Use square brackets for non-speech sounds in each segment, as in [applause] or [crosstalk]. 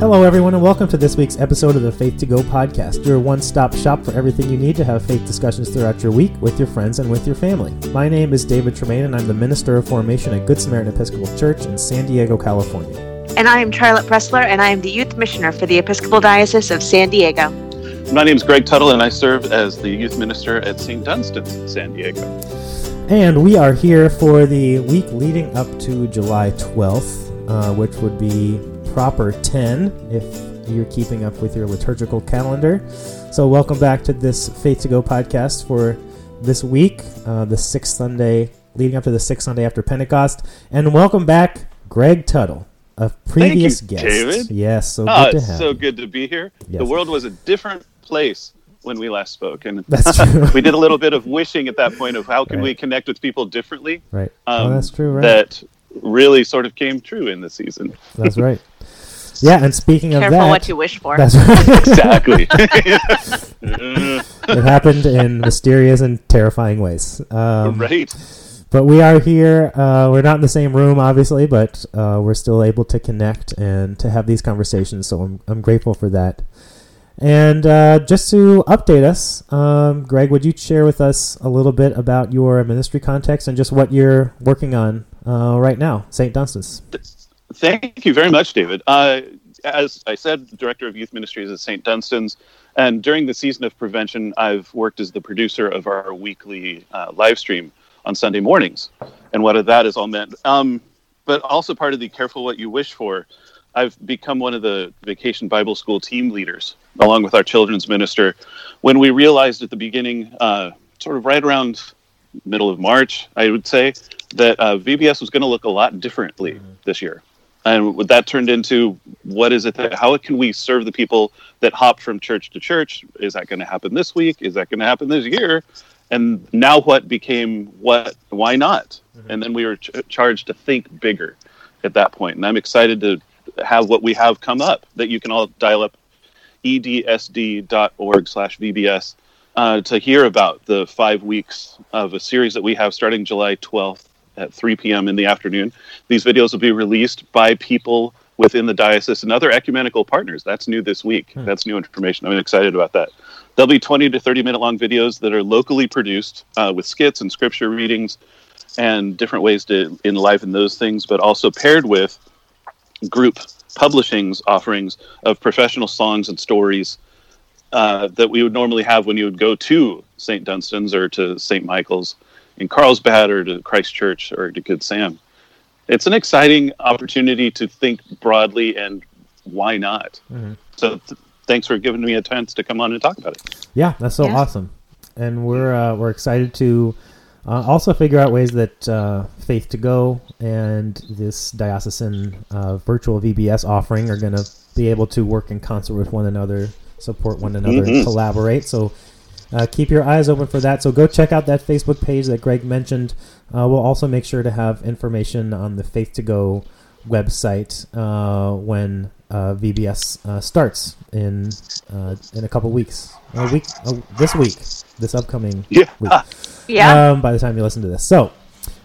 Hello, everyone, and welcome to this week's episode of the Faith to Go podcast, your one stop shop for everything you need to have faith discussions throughout your week with your friends and with your family. My name is David Tremaine, and I'm the Minister of Formation at Good Samaritan Episcopal Church in San Diego, California. And I am Charlotte Pressler, and I am the Youth Missioner for the Episcopal Diocese of San Diego. My name is Greg Tuttle, and I serve as the Youth Minister at St. Dunstan's in San Diego. And we are here for the week leading up to July 12th, uh, which would be proper 10 if you're keeping up with your liturgical calendar. So, welcome back to this Faith to Go podcast for this week, uh, the sixth Sunday, leading up to the sixth Sunday after Pentecost. And welcome back, Greg Tuttle, a previous Thank you, guest. David. Yes, so Ah, good to it's have so you. good to be here. Yes. The world was a different place when we last spoke, and That's [laughs] true. we did a little bit of wishing at that point of how can we connect with people differently. Right. Um, oh, that's true, right? That really sort of came true in the season. That's right. Yeah, and speaking of Careful that, what you wish for. that's right. [laughs] [laughs] Exactly. it happened in mysterious and terrifying ways. Um, right. But we are here. Uh, we're not in the same room, obviously, but uh, we're still able to connect and to have these conversations. So I'm, I'm grateful for that. And uh, just to update us, um, Greg, would you share with us a little bit about your ministry context and just what you're working on uh, right now, St. Dunstan's? Thank you very much, David. Uh, as I said, Director of Youth Ministries at St. Dunstan's, and during the season of prevention, I've worked as the producer of our weekly uh, live stream on Sunday mornings, and what that is all meant. Um, but also part of the Careful What You Wish For, I've become one of the Vacation Bible School team leaders, along with our children's minister, when we realized at the beginning, uh, sort of right around middle of March, I would say, that uh, VBS was going to look a lot differently this year. And what that turned into what is it that how can we serve the people that hop from church to church? Is that going to happen this week? Is that going to happen this year? And now what became what? Why not? And then we were ch- charged to think bigger at that point. And I'm excited to have what we have come up that you can all dial up edsd.org slash VBS uh, to hear about the five weeks of a series that we have starting July 12th at 3 p.m. in the afternoon. These videos will be released by people within the diocese and other ecumenical partners. That's new this week. That's new information. I'm excited about that. There'll be 20 to 30 minute long videos that are locally produced uh, with skits and scripture readings and different ways to enliven those things, but also paired with group publishings offerings of professional songs and stories uh, that we would normally have when you would go to St. Dunstan's or to St. Michael's in Carlsbad or to Christ Church or to Good Sam. It's an exciting opportunity to think broadly and why not? Mhm. So th- thanks for giving me a chance to come on and talk about it. Yeah, that's so Yeah. awesome, and we're uh, we're excited to uh, also figure out ways that uh, Faith to Go and this diocesan uh, virtual VBS offering are going to be able to work in concert with one another, support one another, and Mhm. collaborate. So. Uh, keep your eyes open for that. So go check out that Facebook page that Greg mentioned. Uh, we'll also make sure to have information on the Faith to Go website uh, when uh, VBS uh, starts in uh, in a couple weeks. A week uh, this week, this upcoming Yeah. week. [laughs] yeah. Um, by the time you listen to this, so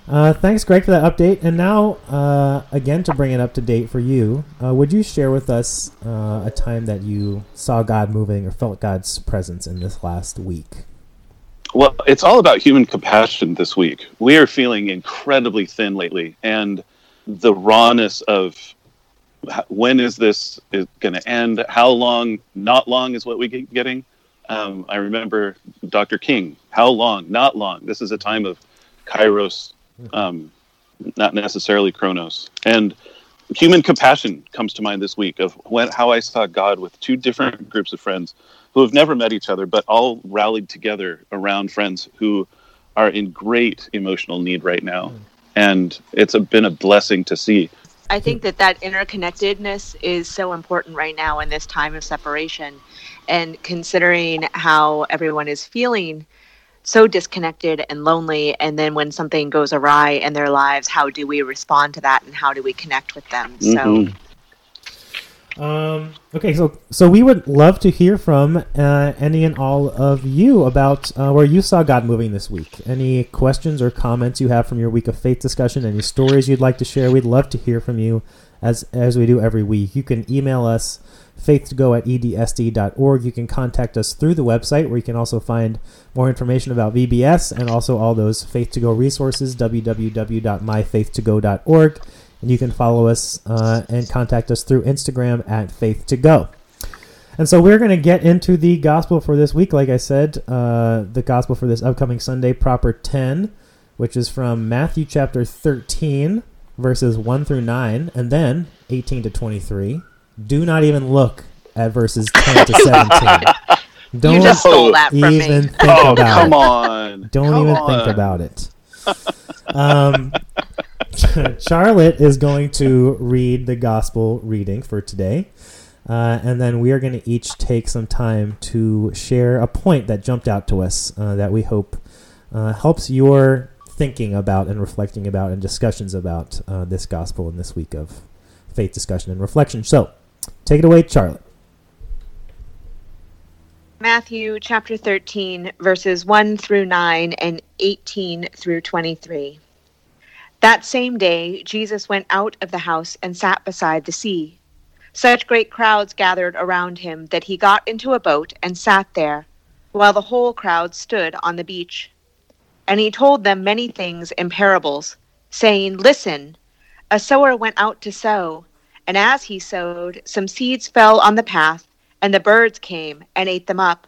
uh, thanks, Greg, for that update. And now, uh, again, to bring it up to date for you, uh, would you share with us uh, a time that you saw God moving or felt God's presence in this last week? Well, it's all about human compassion this week. We are feeling incredibly thin lately, and the rawness of when is this going to end? How long? Not long is what we keep getting. Um, I remember Dr. King. How long? Not long. This is a time of kairos, um, not necessarily chronos. And human compassion comes to mind this week of when how I saw God with two different groups of friends who have never met each other, but all rallied together around friends who are in great emotional need right now. And it's a, been a blessing to see. I think that that interconnectedness is so important right now in this time of separation. And considering how everyone is feeling so disconnected and lonely, and then when something goes awry in their lives, how do we respond to that and how do we connect with them? So, Mhm. Um, okay, so so we would love to hear from uh, any and all of you about uh, where you saw God moving this week. Any questions or comments you have from your week of faith discussion? Any stories you'd like to share? We'd love to hear from you, as as we do every week. You can email us faith to go at edsd.org. You can contact us through the website, where you can also find more information about VBS and also all those faith to go resources. www.myfaith2go.org and you can follow us uh, and contact us through Instagram at Faith to Go. And so we're going to get into the gospel for this week. Like I said, uh, the gospel for this upcoming Sunday, proper 10, which is from Matthew chapter 13, verses 1 through 9, and then 18 to 23. Do not even look at verses 10 to [laughs] 17. Don't you just stole that from even me. think Oh, about come it. on. Don't Come even on. think about it. [laughs] Um, [laughs] Charlotte is going to read the gospel reading for today. Uh, and then we are going to each take some time to share a point that jumped out to us uh, that we hope uh, helps your thinking about and reflecting about and discussions about uh, this gospel in this week of faith discussion and reflection. So, take it away, Charlotte. Matthew chapter 13, verses 1 through 9 and 18 through 23. That same day, Jesus went out of the house and sat beside the sea. Such great crowds gathered around him that he got into a boat and sat there, while the whole crowd stood on the beach. And he told them many things in parables, saying, Listen, a sower went out to sow, and as he sowed, some seeds fell on the path and the birds came and ate them up.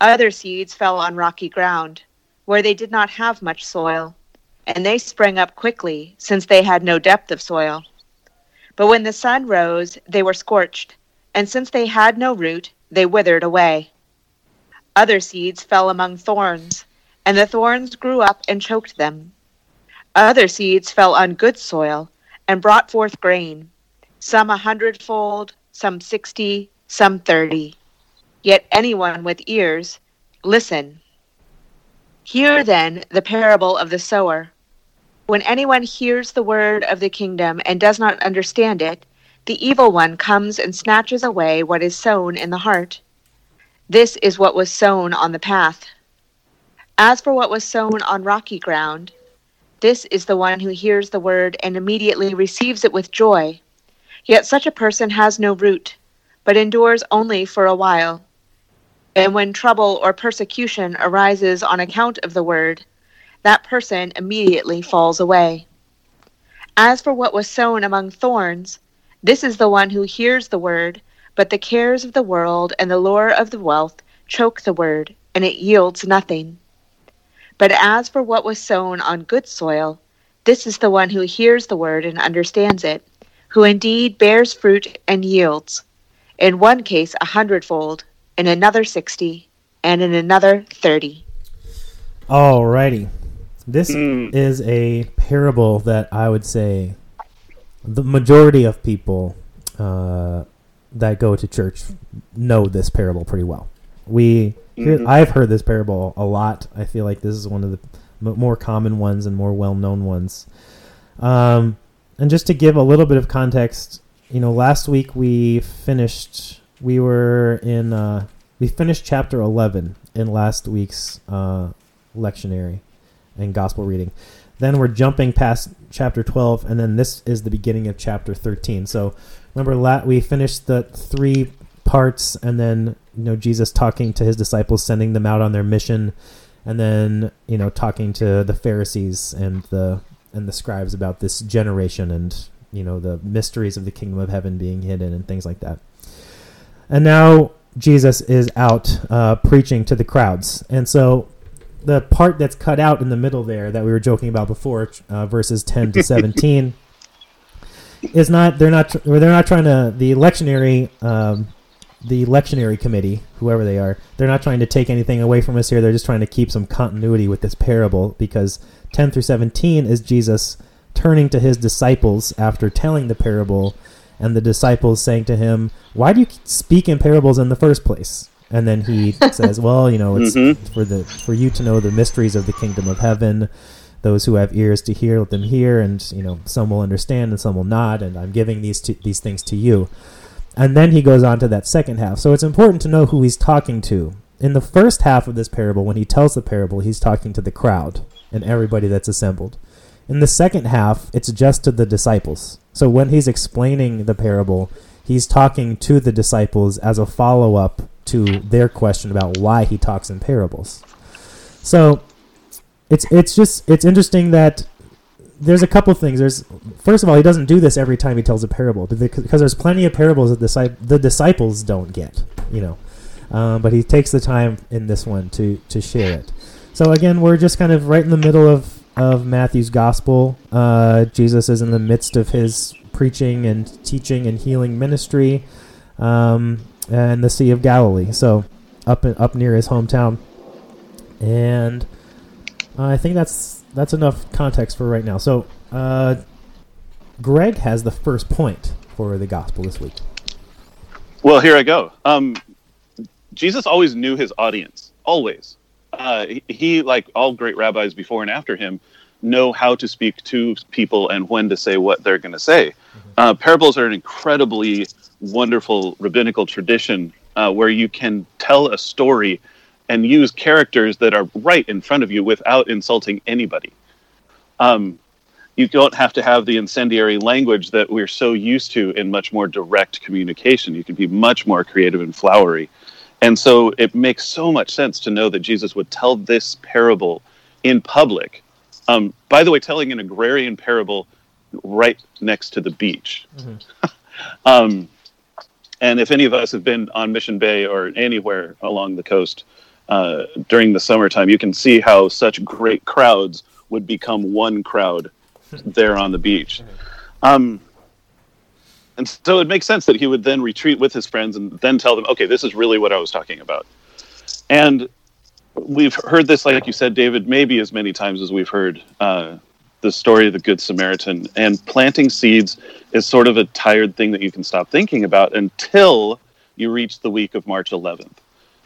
Other seeds fell on rocky ground, where they did not have much soil, and they sprang up quickly, since they had no depth of soil. But when the sun rose, they were scorched, and since they had no root, they withered away. Other seeds fell among thorns, and the thorns grew up and choked them. Other seeds fell on good soil, and brought forth grain, some a hundredfold, some sixty, some thirty. Yet anyone with ears, listen. Hear then the parable of the sower. When anyone hears the word of the kingdom and does not understand it, the evil one comes and snatches away what is sown in the heart. This is what was sown on the path. As for what was sown on rocky ground, this is the one who hears the word and immediately receives it with joy. Yet such a person has no root but endures only for a while. And when trouble or persecution arises on account of the word, that person immediately falls away. As for what was sown among thorns, this is the one who hears the word, but the cares of the world and the lure of the wealth choke the word, and it yields nothing. But as for what was sown on good soil, this is the one who hears the word and understands it, who indeed bears fruit and yields in one case a hundredfold, in another sixty, and in another thirty. Alrighty. This Mm. is a parable that I would say the majority of people uh, that go to church know this parable pretty well. We Mhm. I've heard this parable a lot. I feel like this is one of the more common ones and more well-known ones. Um, and just to give a little bit of context, you know, last week we finished. We were in. Uh, we finished chapter eleven in last week's uh, lectionary and gospel reading. Then we're jumping past chapter 12, and then this is the beginning of chapter 13. So remember, we finished the three parts, and then you know Jesus talking to his disciples, sending them out on their mission, and then you know talking to the Pharisees and the and the scribes about this generation and you know the mysteries of the kingdom of heaven being hidden and things like that. And now Jesus is out uh, preaching to the crowds, and so the part that's cut out in the middle there that we were joking about before, uh, verses ten to [laughs] seventeen, is not they're not they're not trying to the lectionary um, the lectionary committee whoever they are they're not trying to take anything away from us here. They're just trying to keep some continuity with this parable because 10 through 17 is jesus turning to his disciples after telling the parable and the disciples saying to him why do you speak in parables in the first place and then he [laughs] says well you know it's Mhm. for the for you to know the mysteries of the kingdom of heaven those who have ears to hear let them hear and you know some will understand and some will not and i'm giving these to, these things to you and then he goes on to that second half. So it's important to know who he's talking to. In the first half of this parable, when he tells the parable, he's talking to the crowd and everybody that's assembled. In the second half, it's just to the disciples. So when he's explaining the parable, he's talking to the disciples as a follow up to their question about why he talks in parables. So it's it's just it's interesting that there's a couple things. There's first of all, he doesn't do this every time he tells a parable because there's plenty of parables that the, the disciples don't get, you know. Um, but he takes the time in this one to to share it. So again, we're just kind of right in the middle of of Matthew's gospel. Uh, Jesus is in the midst of his preaching and teaching and healing ministry, um, and the Sea of Galilee. So up in, up near his hometown, and I think that's that's enough context for right now. So, uh, Greg has the first point for the gospel this week. Well, here I go. Um, Jesus always knew his audience. Always. Uh, he, he, like all great rabbis before and after him, know how to speak to people and when to say what they're going to say. Mm-hmm. Uh, parables are an incredibly wonderful rabbinical tradition uh, where you can tell a story and use characters that are right in front of you without insulting anybody. Um, you don't have to have the incendiary language that we're so used to in much more direct communication. You can be much more creative and flowery. And so it makes so much sense to know that Jesus would tell this parable in public. Um, by the way, telling an agrarian parable right next to the beach. Mm-hmm. [laughs] um, and if any of us have been on Mission Bay or anywhere along the coast, uh, during the summertime, you can see how such great crowds would become one crowd there on the beach. Um, and so it makes sense that he would then retreat with his friends and then tell them, okay, this is really what I was talking about. And we've heard this, like you said, David, maybe as many times as we've heard uh, the story of the Good Samaritan. And planting seeds is sort of a tired thing that you can stop thinking about until you reach the week of March 11th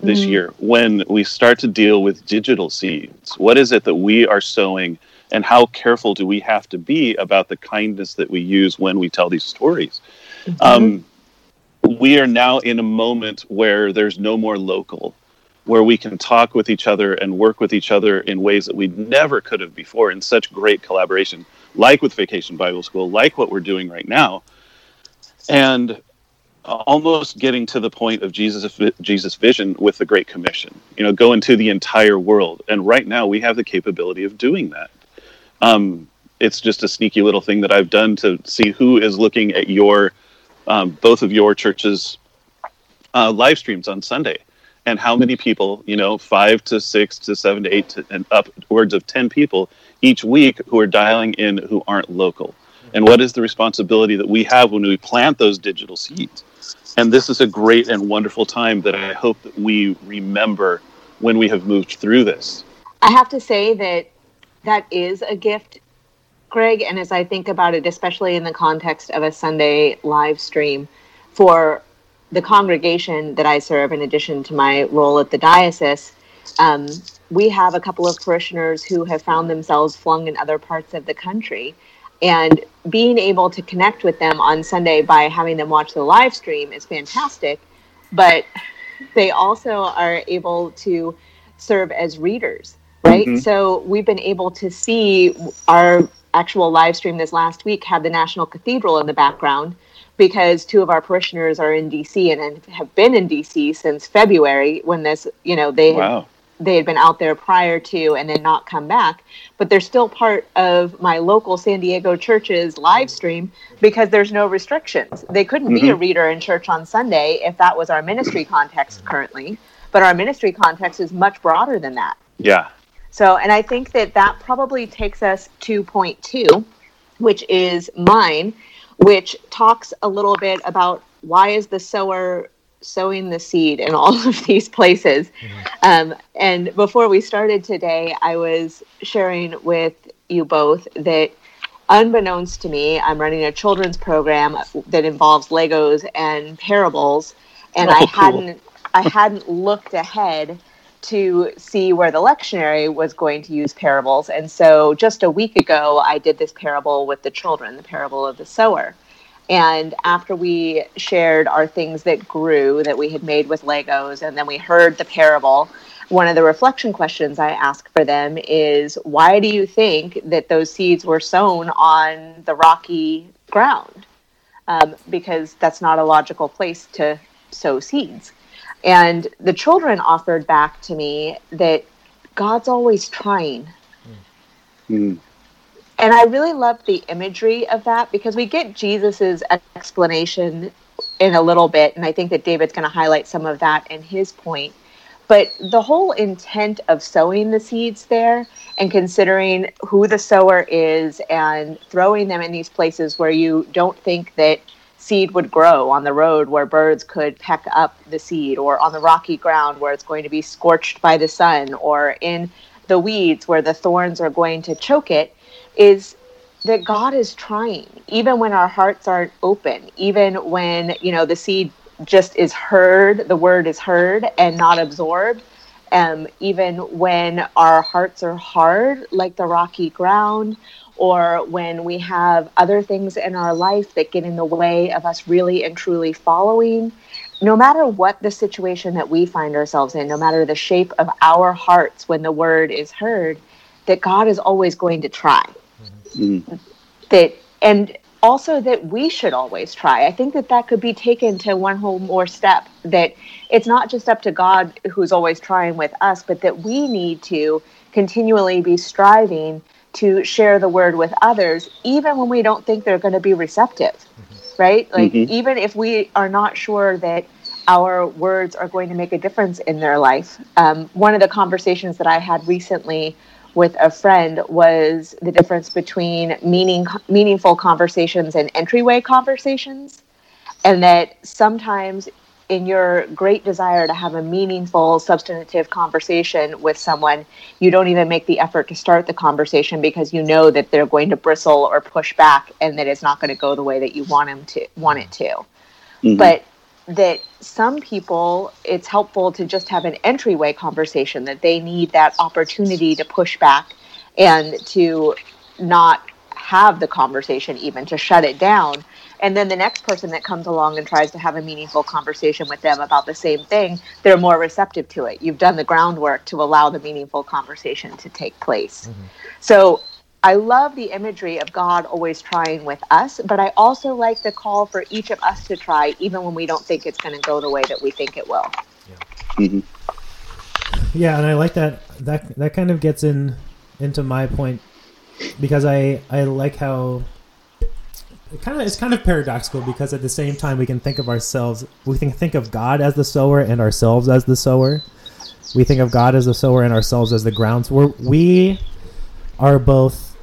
this mm-hmm. year when we start to deal with digital seeds. What is it that we are sowing, and how careful do we have to be about the kindness that we use when we tell these stories? Mm-hmm. Um, we are now in a moment where there's no more local, where we can talk with each other and work with each other in ways that we never could have before in such great collaboration, like with Vacation Bible School, like what we're doing right now. And almost getting to the point of Jesus Jesus vision with the Great Commission. You know, go into the entire world, and right now we have the capability of doing that. Um, it's just a sneaky little thing that I've done to see who is looking at your um, both of your churches' uh, live streams on Sunday, and how many people, you know, five to six to seven to eight to, and upwards of ten people each week who are dialing in who aren't local. And what is the responsibility that we have when we plant those digital seeds? And this is a great and wonderful time that I hope that we remember when we have moved through this. I have to say that that is a gift, Greg. And as I think about it, especially in the context of a Sunday live stream for the congregation that I serve, in addition to my role at the diocese, um, we have a couple of parishioners who have found themselves flung in other parts of the country and being able to connect with them on Sunday by having them watch the live stream is fantastic. But they also are able to serve as readers, right? Mm-hmm. So we've been able to see our actual live stream this last week had the National Cathedral in the background because two of our parishioners are in DC and have been in DC since February when this, you know, they wow. they had been out there prior to and then not come back. But they're still part of my local san diego church's live stream because there's no restrictions. They couldn't mm-hmm. be a mm-hmm. reader in church on sunday if that was our ministry context currently. But our ministry context is much broader than that. Yeah. So and i think that that probably takes us to point two which is mine which talks a little bit about why is the sower sowing the seed in all of [laughs] these places. Mm-hmm. Um, and before we started today, I was sharing with you both that unbeknownst to me, I'm running a children's program that involves Legos and parables, and oh, I hadn't I hadn't looked ahead to see where the lectionary was going to use parables. And so just a week ago, I did this parable with the children, the parable of the sower. And after we shared our things that grew that we had made with Legos, and then we heard the parable, one of the reflection questions I ask for them is why do you think that those seeds were sown on the rocky ground? Um, because that's not a logical place to sow seeds. And the children offered back to me that God's always trying. Mm. And I really love the imagery of that because we get Jesus's explanation in a little bit. And I think that David's going to highlight some of that in his point. But the whole intent of sowing the seeds there and considering who the sower is and throwing them in these places where you don't think that seed would grow on the road where birds could peck up the seed or on the rocky ground where it's going to be scorched by the sun or in the weeds where the thorns are going to choke it is that God is trying even when our hearts aren't open even when you know the seed just is heard, the word is heard and not absorbed. Um, even when our hearts are hard, like the rocky ground, or when we have other things in our life that get in the way of us really and truly following, no matter what the situation that we find ourselves in, no matter the shape of our hearts when the word is heard, that God is always going to try. Mm-hmm. That and also that we should always try. I think that that could be taken to one whole more step that it's not just up to God who's always trying with us, but that we need to continually be striving to share the word with others, even when we don't think they're going to be receptive, mm-hmm. right? Like, mm-hmm. even if we are not sure that our words are going to make a difference in their life. Um, one of the conversations that I had recently with a friend was the difference between meaning meaningful conversations and entryway conversations and that sometimes in your great desire to have a meaningful substantive conversation with someone you don't even make the effort to start the conversation because you know that they're going to bristle or push back and that it's not going to go the way that you want them to want it to mm-hmm. but that some people it's helpful to just have an entryway conversation that they need that opportunity to push back and to not have the conversation even to shut it down and then the next person that comes along and tries to have a meaningful conversation with them about the same thing they're more receptive to it you've done the groundwork to allow the meaningful conversation to take place mm-hmm. so I love the imagery of God always trying with us, but I also like the call for each of us to try, even when we don't think it's going to go the way that we think it will. Yeah. Mm-hmm. yeah, and I like that. That that kind of gets in into my point because I I like how it kind of it's kind of paradoxical because at the same time we can think of ourselves we can think of God as the sower and ourselves as the sower. We think of God as the sower and ourselves as the grounds. We're, we are both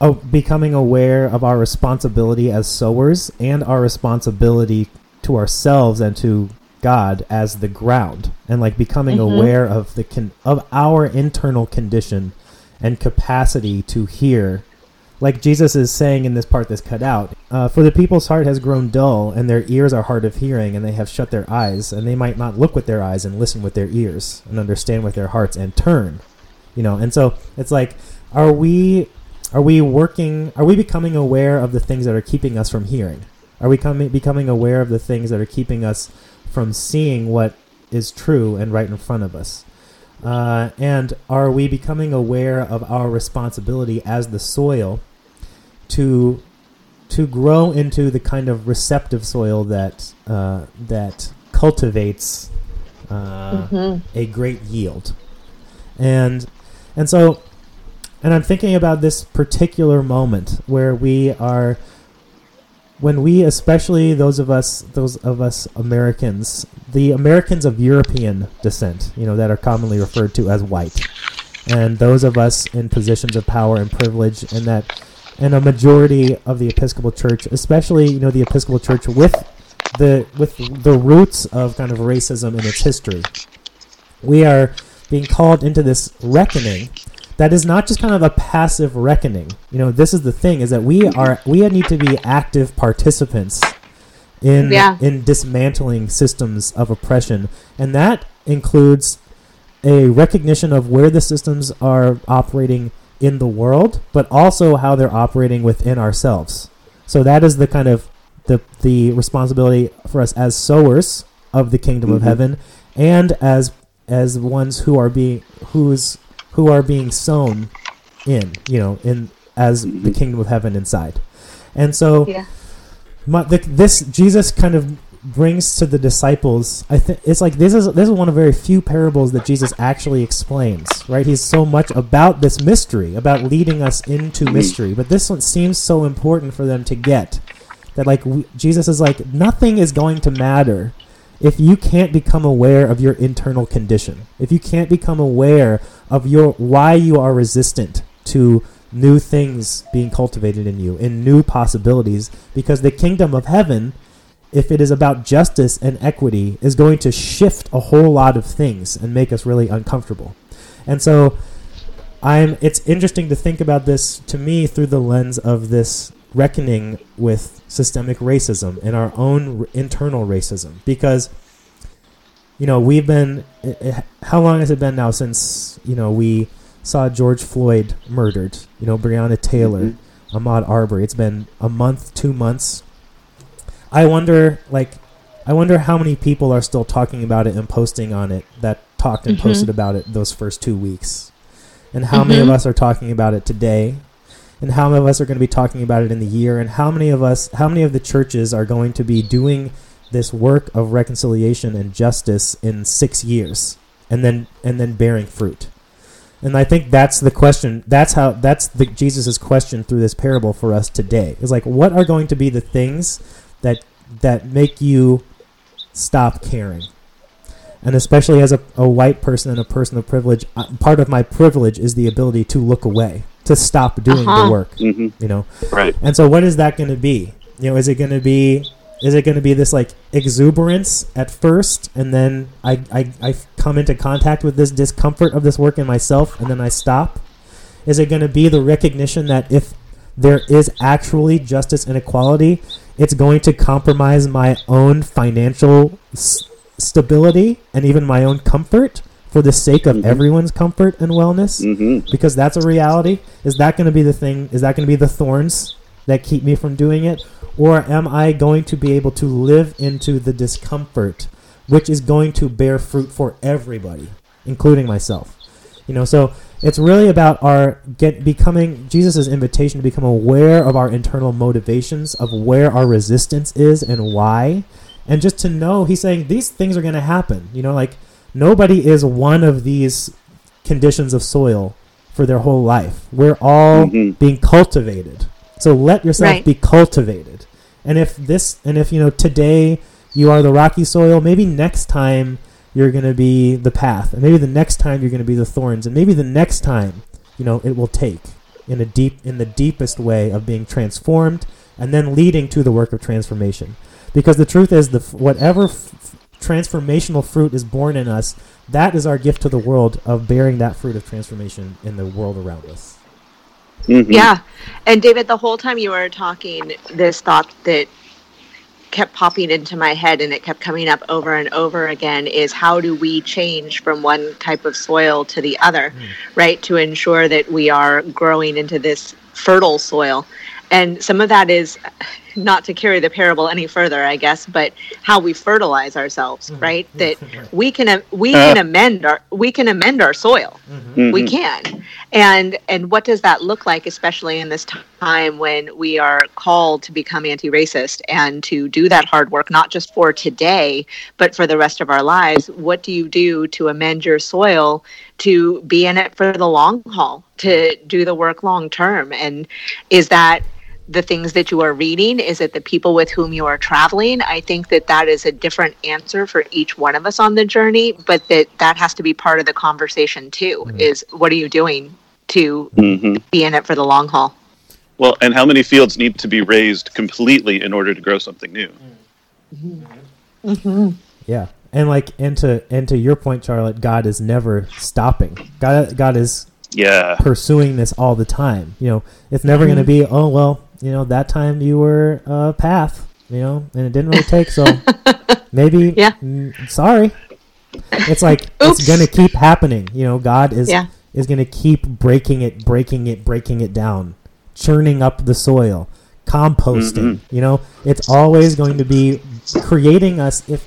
oh, becoming aware of our responsibility as sowers and our responsibility to ourselves and to God as the ground, and like becoming mm-hmm. aware of the con- of our internal condition and capacity to hear. Like Jesus is saying in this part that's cut out, uh, for the people's heart has grown dull, and their ears are hard of hearing, and they have shut their eyes, and they might not look with their eyes and listen with their ears, and understand with their hearts and turn, you know. And so it's like, are we are we working? Are we becoming aware of the things that are keeping us from hearing? Are we coming, becoming aware of the things that are keeping us from seeing what is true and right in front of us? Uh, and are we becoming aware of our responsibility as the soil to to grow into the kind of receptive soil that uh, that cultivates uh, mm-hmm. a great yield? And and so and I'm thinking about this particular moment where we are when we especially those of us those of us Americans, the Americans of European descent, you know, that are commonly referred to as white. And those of us in positions of power and privilege and that and a majority of the Episcopal Church, especially, you know, the Episcopal Church with the with the roots of kind of racism in its history. We are being called into this reckoning that is not just kind of a passive reckoning. You know, this is the thing is that we are we need to be active participants in yeah. in dismantling systems of oppression, and that includes a recognition of where the systems are operating in the world, but also how they're operating within ourselves. So that is the kind of the the responsibility for us as sowers of the kingdom of Mhm. heaven and as as ones who are being who's who are being sown in you know in as the kingdom of heaven inside and so Yeah. my, the, this jesus kind of brings to the disciples i think it's like this is this is one of very few parables that jesus actually explains right he's so much about this mystery about leading us into Mhm. mystery but this one seems so important for them to get that like we, jesus is like nothing is going to matter if you can't become aware of your internal condition if you can't become aware of your why you are resistant to new things being cultivated in you in new possibilities because the kingdom of heaven if it is about justice and equity is going to shift a whole lot of things and make us really uncomfortable. And so i'm it's interesting to think about this to me through the lens of this reckoning with systemic racism and our own r- internal racism. Because you know we've been i- i- how long has it been now since you know we saw George Floyd murdered? You know Breonna Taylor Mhm. Ahmaud Arbery. It's been a month two months. I wonder like I wonder how many people are still talking about it and posting on it that talked and Mhm. posted about it those first two weeks. And how many of us are talking about it today and how many of us are going to be talking about it in the year and how many of us how many of the churches are going to be doing this work of reconciliation and justice in 6 years and then and then bearing fruit? And i think that's the question that's how that's the jesus's question through this parable for us today. Is like what are going to be the things that that make you stop caring? And especially as a, a white person and a person of privilege uh, part of my privilege is the ability to look away to stop doing Uh-huh. the work Mhm. you know Right. and so, what is that going to be? You know, is it going to be is it going to be this like exuberance at first, and then I, I I come into contact with this discomfort of this work in myself, and then I stop? Is it going to be the recognition that if there is actually justice and equality, it's going to compromise my own financial s- stability and even my own comfort for the sake of Mhm. everyone's comfort and wellness? hmm because that's a reality. Is that going to be the thing? Is that going to be the thorns that keep me from doing it? Or am I going to be able to live into the discomfort, which is going to bear fruit for everybody, including myself? You know, so it's really about our get becoming Jesus' invitation to become aware of our internal motivations, of where our resistance is and why, and just to know he's saying these things are going to happen. You know, like nobody is one of these conditions of soil for their whole life. We're all Mhm. being cultivated. So let yourself Right. be cultivated. And if this, and if you know today you are the rocky soil, maybe next time you're going to be the path, and maybe the next time you're going to be the thorns, and maybe the next time, you know, it will take in a deep, in the deepest way of being transformed, and then leading to the work of transformation. Because the truth is, the whatever f- f- transformational fruit is born in us, that is our gift to the world of bearing that fruit of transformation in the world around us. Mhm. Yeah. And David, the whole time you were talking, this thought that kept popping into my head and it kept coming up over and over again is how do we change from one type of soil to the other, right? To ensure that we are growing into this fertile soil. And some of that is not to carry the parable any further, I guess, but how we fertilize ourselves, Mhm. right? [laughs] That we can we Uh. can amend our we can amend our soil we Mhm. can and and what does that look like especially in this time when we are called to become anti-racist and to do that hard work not just for today but for the rest of our lives what do you do to amend your soil to be in it for the long haul to do the work long term and is that the things that you are reading is it the people with whom you are traveling i think that that is a different answer for each one of us on the journey but that that has to be part of the conversation too Mhm. is what are you doing to Mhm. be in it for the long haul Well, and how many fields need to be razed completely in order to grow something new? Yeah, and like and to and to your point, Charlotte, God is never stopping. God, God is Yeah. pursuing this all the time. You know, it's never going to be oh well, you know that time you were uh, path, you know, and it didn't really take so [laughs] maybe Yeah. mm, sorry. It's like Oops. it's going to keep happening. You know, God is Yeah. is going to keep breaking it, breaking it, breaking it down, churning up the soil, composting. You know, it's always going to be creating us if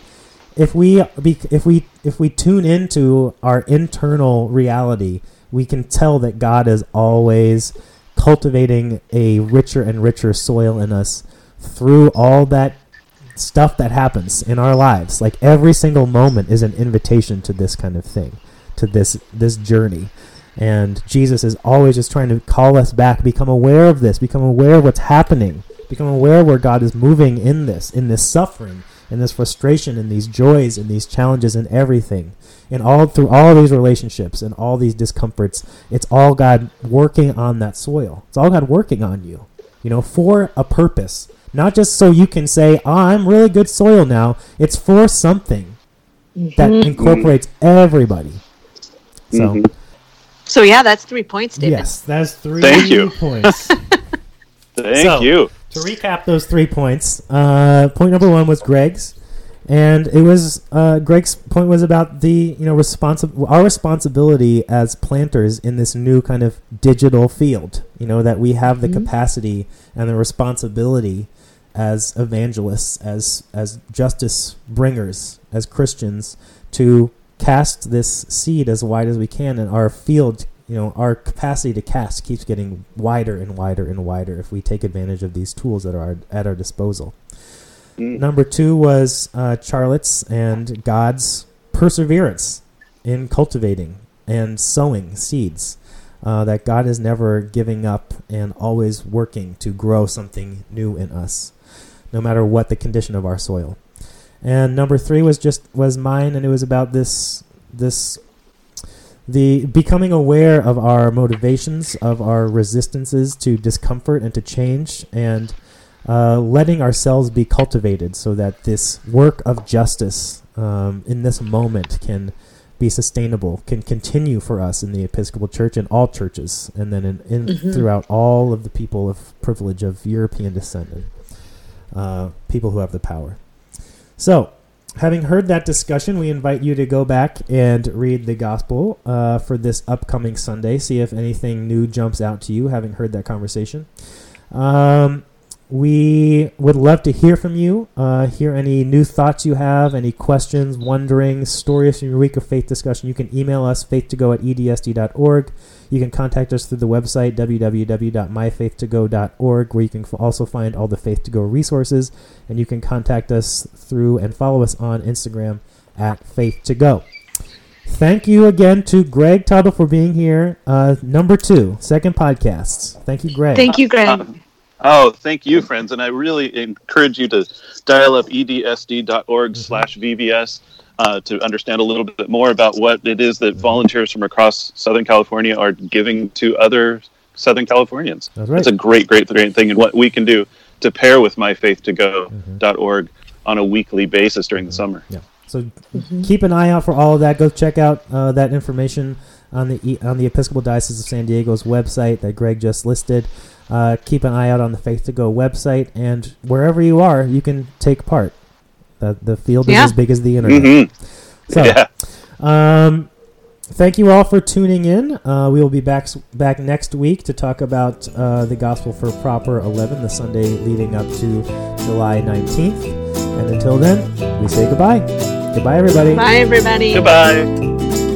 if we be, if we if we tune into our internal reality, we can tell that God is always cultivating a richer and richer soil in us through all that stuff that happens in our lives. Like every single moment is an invitation to this kind of thing, to this this journey. And Jesus is always just trying to call us back, become aware of this, become aware of what's happening, become aware where God is moving in this, in this suffering, in this frustration, and these joys, and these challenges, and everything. And all through all these relationships and all these discomforts, it's all God working on that soil. It's all God working on you, you know, for a purpose. Not just so you can say, oh, I'm really good soil now. It's for something that incorporates everybody. So, Mhm. So yeah, that's three points, David. yes, that's three Thank you. points. [laughs] Thank So- you. To recap those three points, uh, point number one was Greg's, and it was uh, Greg's point was about the you know responsi- our responsibility as planters in this new kind of digital field. You know that we have the capacity and the responsibility as evangelists, as as justice bringers, as Christians, to cast this seed as wide as we can, and our field you know our capacity to cast keeps getting wider and wider and wider if we take advantage of these tools that are at our disposal. Mm. Number two was uh, Charlotte's and God's perseverance in cultivating and sowing seeds. Uh, that God is never giving up and always working to grow something new in us, no matter what the condition of our soil. And number three was just was mine, and it was about this this the becoming aware of our motivations, of our resistances to discomfort and to change, and uh, letting ourselves be cultivated so that this work of justice um, in this moment can be sustainable, can continue for us in the Episcopal Church and all churches, and then in, in Mhm. throughout all of the people of privilege of European descent and uh, people who have the power. So, having heard that discussion, we invite you to go back and read the gospel uh, for this upcoming Sunday. See if anything new jumps out to you, having heard that conversation. Um, we would love to hear from you, uh, hear any new thoughts you have, any questions, wondering, stories from your week of faith discussion. You can email us, faith2go at edsd.org. You can contact us through the website, www.myfaith2go.org, where you can f- also find all the Faith to Go resources. And you can contact us through and follow us on Instagram at Faith to Go. Thank you again to Greg Tuttle for being here. Uh, number two, second podcast. Thank you, Greg. Thank you, Greg. Oh, thank you, friends. And I really encourage you to dial up edsd.org slash VBS uh, to understand a little bit more about what it is that volunteers from across Southern California are giving to other Southern Californians. That's right. It's a great, great, great thing. And what we can do to pair with myfaith2go.org on a weekly basis during the summer. Yeah. So keep an eye out for all of that. Go check out uh, that information on the E- on the Episcopal Diocese of San Diego's website that Greg just listed. Uh, keep an eye out on the Faith to Go website, and wherever you are, you can take part. The the field is Yeah. as big as the internet. hmm So, yeah. um, thank you all for tuning in. Uh, we will be back back next week to talk about uh, the Gospel for Proper 11, the Sunday leading up to July 19th. And until then, we say goodbye. Goodbye, everybody. Bye, everybody. Goodbye.